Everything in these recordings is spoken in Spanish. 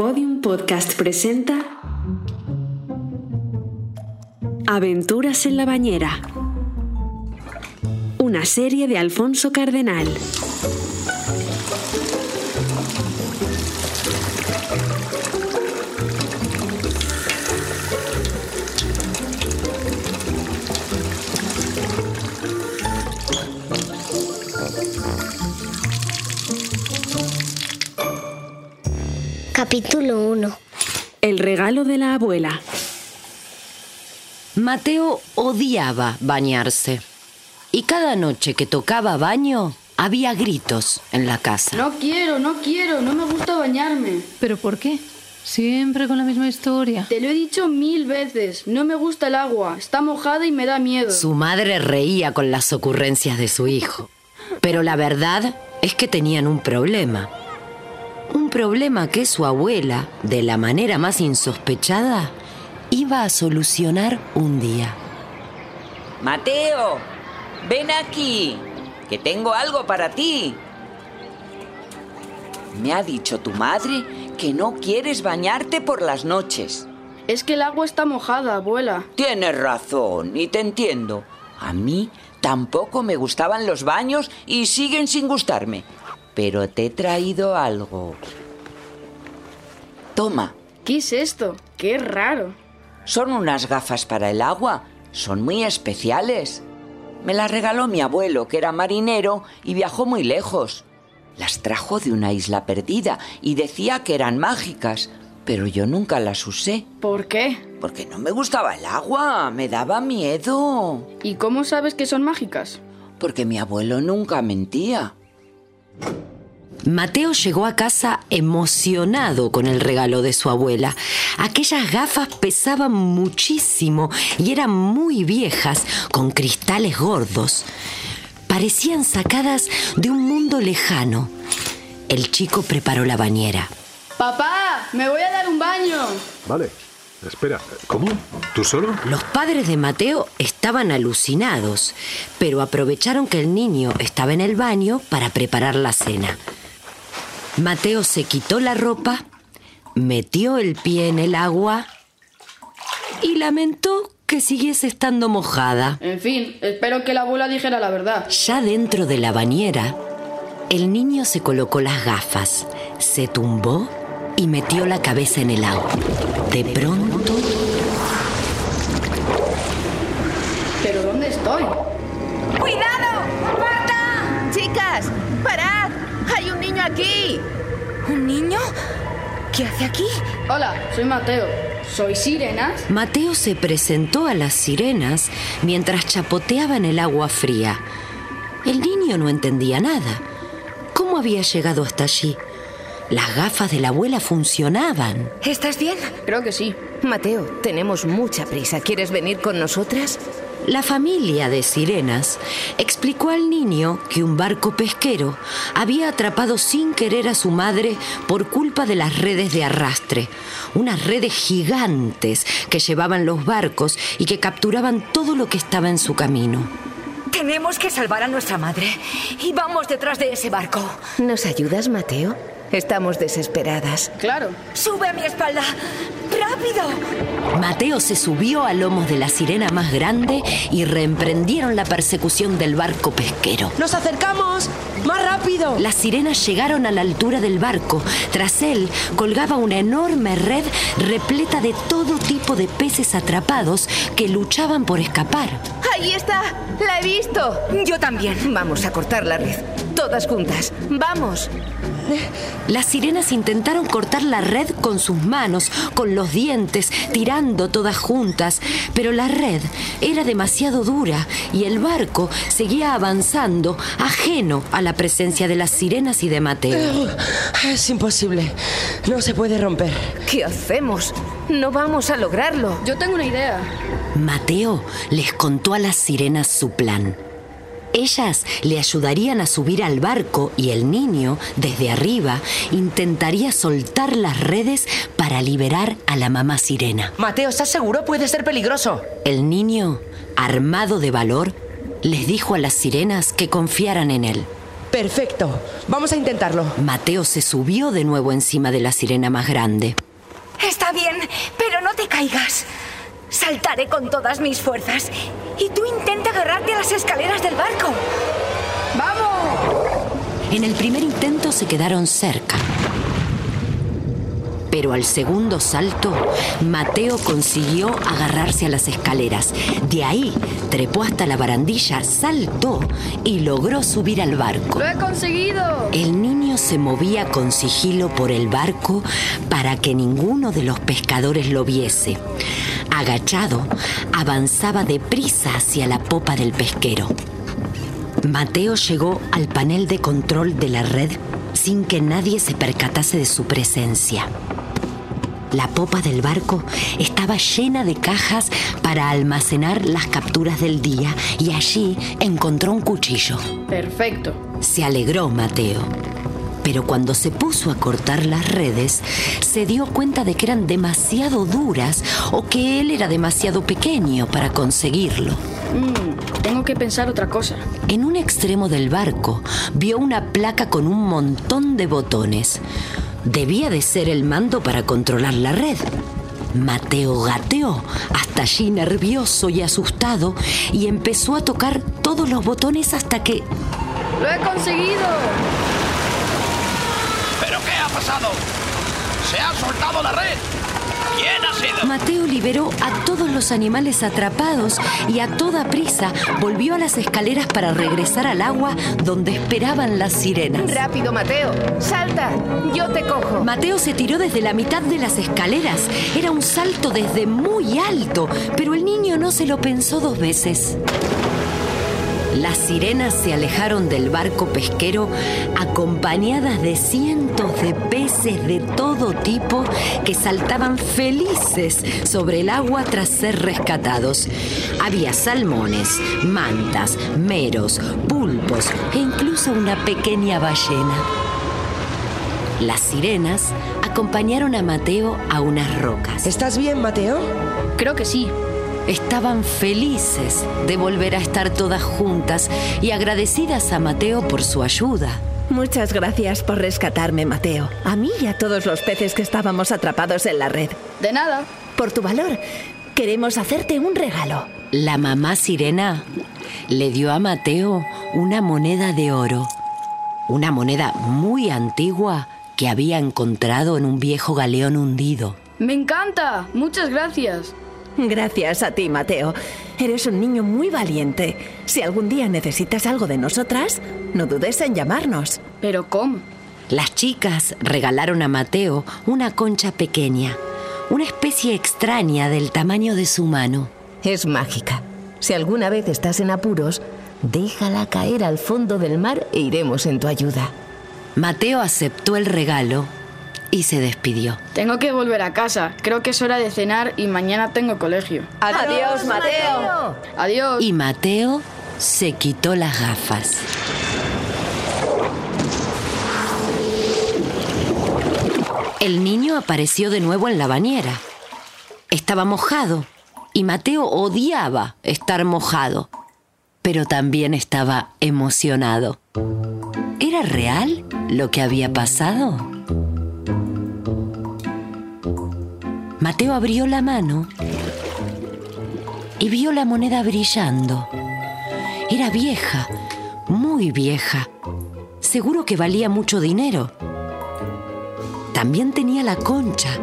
Podium Podcast presenta Aventuras en la bañera. Una serie de Alfonso Cardenal. Capítulo 1 El regalo de la abuela. Mateo odiaba bañarse. Y cada noche que tocaba baño, había gritos en la casa. No quiero, no quiero, no me gusta bañarme. ¿Pero por qué? Siempre con la misma historia. Te lo he dicho mil veces, no me gusta el agua, está mojada y me da miedo. Su madre reía con las ocurrencias de su hijo. Pero la verdad es que tenían un problema. Un problema que su abuela, de la manera más insospechada, iba a solucionar un día. Mateo, ven aquí, que tengo algo para ti. Me ha dicho tu madre que no quieres bañarte por las noches. Es que el agua está mojada, abuela. Tienes razón, y te entiendo. A mí tampoco me gustaban los baños y siguen sin gustarme. Pero te he traído algo. Toma, ¿Qué es esto? Qué raro. son unas gafas para el agua. Son muy especiales. Me las regaló mi abuelo, que era marinero y viajó muy lejos. Las trajo de una isla perdida y decía que eran mágicas, pero yo nunca las usé. ¿Por qué? Porque no me gustaba el agua, me daba miedo. ¿Y cómo sabes que son mágicas? Porque mi abuelo nunca mentía. Mateo llegó a casa emocionado con el regalo de su abuela. Aquellas gafas pesaban muchísimo y eran muy viejas, con cristales gordos. Parecían sacadas de un mundo lejano. El chico preparó la bañera. ¡Papá! ¡Me voy a dar un baño! Vale, espera, ¿cómo? ¿Tú solo? Los padres de Mateo estaban alucinados, pero aprovecharon que el niño estaba en el baño para preparar la cena. Mateo se quitó la ropa, metió el pie en el agua y lamentó que siguiese estando mojada. En fin, espero que la abuela dijera la verdad. Ya dentro de la bañera, el niño se colocó las gafas, se tumbó y metió la cabeza en el agua. De pronto, ¿Qué hace aquí? Hola, soy Mateo. ¿Soy sirenas? Mateo se presentó a las sirenas mientras chapoteaba en el agua fría. El niño no entendía nada. ¿Cómo había llegado hasta allí? Las gafas de la abuela funcionaban. ¿Estás bien? Creo que sí. Mateo, tenemos mucha prisa. ¿Quieres venir con nosotras? La familia de sirenas explicó al niño que un barco pesquero había atrapado sin querer a su madre por culpa de las redes de arrastre, unas redes gigantes que llevaban los barcos y que capturaban todo lo que estaba en su camino. Tenemos que salvar a nuestra madre. Y vamos detrás de ese barco. ¿Nos ayudas, Mateo? Estamos desesperadas. Claro. ¡Sube a mi espalda! ¡Rápido! Mateo se subió a lomos de la sirena más grande y reemprendieron la persecución del barco pesquero. ¡Nos acercamos! ¡Más rápido! Las sirenas llegaron a la altura del barco. Tras él colgaba una enorme red repleta de todo tipo de peces atrapados que luchaban por escapar. ¡Ahí está! ¡La he visto! Yo también. Vamos a cortar la red. Todas juntas. ¡Vamos! Las sirenas intentaron cortar la red con sus manos, con los dientes, tirando todas juntas, pero la red era demasiado dura y el barco seguía avanzando, ajeno a la presencia de las sirenas y de Mateo. Es imposible. No se puede romper. ¿Qué hacemos? No vamos a lograrlo. Yo tengo una idea. Mateo les contó a las sirenas su plan. Ellas le ayudarían a subir al barco y el niño, desde arriba, intentaría soltar las redes para liberar a la mamá sirena. Mateo, ¿estás seguro? Puede ser peligroso. El niño, armado de valor, les dijo a las sirenas que confiaran en él. Perfecto. Vamos a intentarlo. Mateo se subió de nuevo encima de la sirena más grande. Está bien, pero no te caigas. Saltaré con todas mis fuerzas. Y tú intenta agarrarte a las escaleras del barco. ¡Vamos! En el primer intento se quedaron cerca. Pero al segundo salto, Mateo consiguió agarrarse a las escaleras. De ahí trepó hasta la barandilla, saltó y logró subir al barco. ¡Lo he conseguido! El niño se movía con sigilo por el barco para que ninguno de los pescadores lo viese. Agachado, avanzaba deprisa hacia la popa del pesquero. Mateo llegó al panel de control de la red sin que nadie se percatase de su presencia. La popa del barco estaba llena de cajas para almacenar las capturas del día y allí encontró un cuchillo. Perfecto. Se alegró Mateo. Pero cuando se puso a cortar las redes, se dio cuenta de que eran demasiado duras o que él era demasiado pequeño para conseguirlo. Mm, tengo que pensar otra cosa. En un extremo del barco vio una placa con un montón de botones. Debía de ser el mando para controlar la red. Mateo gateó hasta allí nervioso y asustado y empezó a tocar todos los botones hasta que... ¡Lo he conseguido! ¿Pero qué ha pasado? ¡Se ha soltado la red! ¿Quién ha sido? Mateo liberó a todos los animales atrapados y a toda prisa volvió a las escaleras para regresar al agua donde esperaban las sirenas. Rápido, Mateo. Salta. Yo te cojo. Mateo se tiró desde la mitad de las escaleras. Era un salto desde muy alto, pero el niño no se lo pensó dos veces. Las sirenas se alejaron del barco pesquero acompañadas de cientos de peces de todo tipo que saltaban felices sobre el agua tras ser rescatados. Había salmones, mantas, meros, pulpos e incluso una pequeña ballena. Las sirenas acompañaron a Mateo a unas rocas. ¿Estás bien, Mateo? Creo que sí. Estaban felices de volver a estar todas juntas y agradecidas a Mateo por su ayuda. Muchas gracias por rescatarme, Mateo. A mí y a todos los peces que estábamos atrapados en la red. De nada. Por tu valor, queremos hacerte un regalo. La mamá sirena le dio a Mateo una moneda de oro. Una moneda muy antigua que había encontrado en un viejo galeón hundido. ¡Me encanta! Muchas gracias. Gracias a ti, Mateo. Eres un niño muy valiente. Si algún día necesitas algo de nosotras, no dudes en llamarnos. ¿Pero cómo? Las chicas regalaron a Mateo una concha pequeña, una especie extraña del tamaño de su mano. Es mágica. Si alguna vez estás en apuros, déjala caer al fondo del mar e iremos en tu ayuda. Mateo aceptó el regalo y se despidió. Tengo que volver a casa. Creo que es hora de cenar y mañana tengo colegio. Adiós, Mateo. Adiós. Y Mateo se quitó las gafas. El niño apareció de nuevo en la bañera. Estaba mojado y Mateo odiaba estar mojado, pero también estaba emocionado. ¿Era real lo que había pasado? Mateo abrió la mano y vio la moneda brillando. Era vieja, muy vieja. Seguro que valía mucho dinero. También tenía la concha.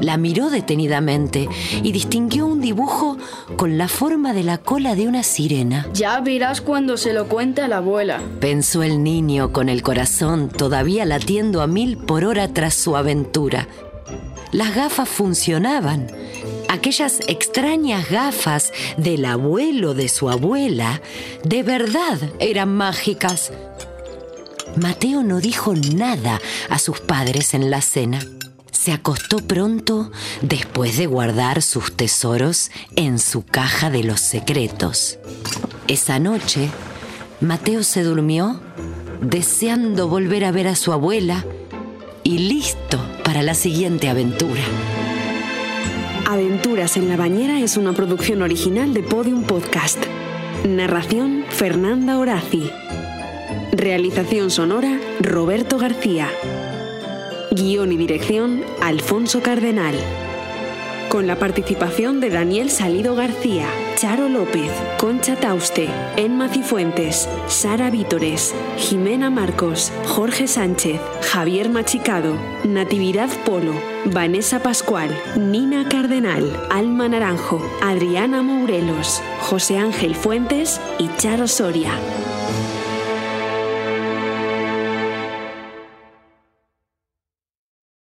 La miró detenidamente y distinguió un dibujo con la forma de la cola de una sirena. Ya verás cuando se lo cuente a la abuela. Pensó el niño con el corazón todavía latiendo a mil por hora tras su aventura. Las gafas funcionaban. Aquellas extrañas gafas del abuelo de su abuela de verdad eran mágicas. Mateo no dijo nada a sus padres en la cena. Se acostó pronto después de guardar sus tesoros en su caja de los secretos. Esa noche, Mateo se durmió deseando volver a ver a su abuela y listo para la siguiente aventura. Aventuras en la Bañera es una producción original de Podium Podcast. Narración Fernanda Horaci. Realización sonora, Roberto García. Guión y dirección, Alfonso Cardenal. Con la participación de Daniel Salido García, Charo López, Concha Tauste, Enma Cifuentes, Sara Vítores, Jimena Marcos, Jorge Sánchez, Javier Machicado, Natividad Polo, Vanessa Pascual, Nina Cardenal, Alma Naranjo, Adriana Mourelos, José Ángel Fuentes y Charo Soria.